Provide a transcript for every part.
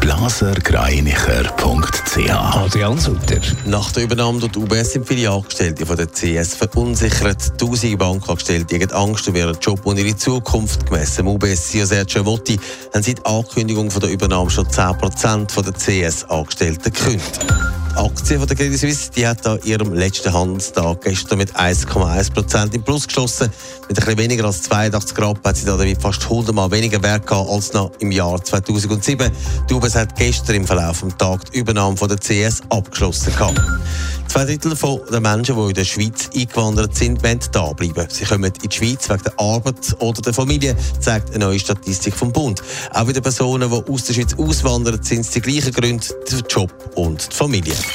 blasergreinicher.ch Adrian Sutter. Nach der Übernahme durch UBS sind viele Angestellte von der CS verunsichert. Tausende Bankangestellte haben Angst um ihren Job und ihre Zukunft. Gemäss dem UBS-CEO Sergio Motti haben seit Ankündigung von der Übernahme schon 10% der CS-Angestellten gekündigt. Aktie von der Credit Suisse die hat an ihrem letzten Handelstag gestern mit 1,1% im Plus geschlossen. Mit ein bisschen weniger als 82 Grad hat sie damit fast 100 Mal weniger Wert gehabt als noch im Jahr 2007. Die UBS hat gestern im Verlauf des Tages die Übernahme von der CS abgeschlossen gehabt. Zwei Drittel der Menschen, die in der Schweiz eingewandert sind, wollen da bleiben. Sie kommen in die Schweiz wegen der Arbeit oder der Familie, zeigt eine neue Statistik vom Bund. Auch bei den Personen, die aus der Schweiz auswandern, sind es die gleichen Gründe, der Job und die Familie.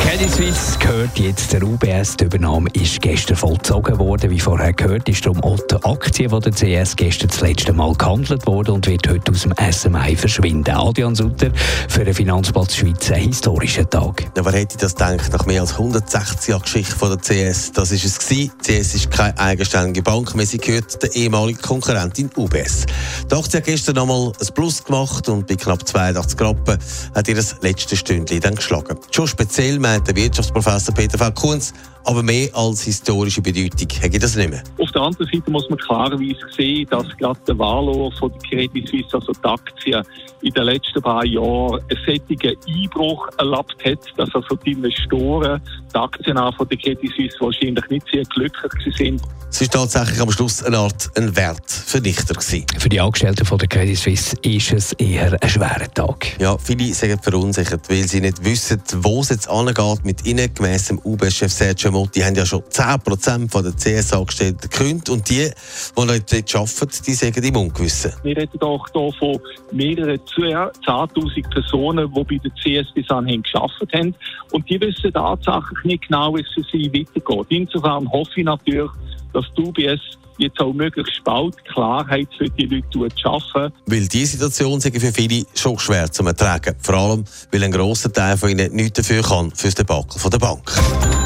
Credit Suisse gehört jetzt der UBS. Die Übernahme ist gestern vollzogen worden. Wie vorher gehört, ist darum auch die Aktie von der CS gestern das letzte Mal gehandelt worden und wird heute aus dem SMI verschwinden. Adrian Sutter für den Finanzplatz Schweiz ein historischer Tag. Ja, wer hätte das gedacht, nach mehr als 160 Jahren Geschichte von der CS? Das ist es gewesen. Die CS ist keine eigenständige Bank mehr. Sie gehört der ehemaligen Konkurrentin UBS. Die Aktie hat gestern nochmal ein Plus gemacht und bei knapp 82 Rappen hat ihr das letzte Stündchen dann geschlagen. Schon speziell meint der Wirtschaftsprofessor Peter V. Kunz, aber mehr als historische Bedeutung hätte das nicht mehr. Auf der anderen Seite muss man klarerweise sehen, dass gerade der Valor von der Credit Suisse, also die Aktie, in den letzten paar Jahren einen sättigen Einbruch erlaubt hat, dass also die Investoren, die Aktien von der Credit Suisse wahrscheinlich nicht sehr glücklich sind. Es ist tatsächlich am Schluss eine Art ein Wertvernichter gewesen. Für die Angestellten von der Credit Suisse ist es eher ein schwerer Tag. Ja, viele sind verunsichert, weil sie nicht wissen, wo es jetzt angeht mit ihnen. Gemäss dem UBS-Chef Sergio Motti haben ja schon 10% von der CS-Angestellten gekündigt und die, die noch dort arbeiten, die sagen im Ungewissen. Wir reden doch hier von mehreren 10.000 Personen, die bei der CS bis anhin gearbeitet haben und die wissen tatsächlich nicht genau, wie es für sie weitergeht. Insofern hoffe ich natürlich, dass die UBS jetzt auch möglichst bald Klarheit für die Leute schaffen. Weil diese Situation ist für viele schon schwer zu ertragen. Vor allem, weil ein grosser Teil von ihnen nichts dafür kann für das Debakel der Bank.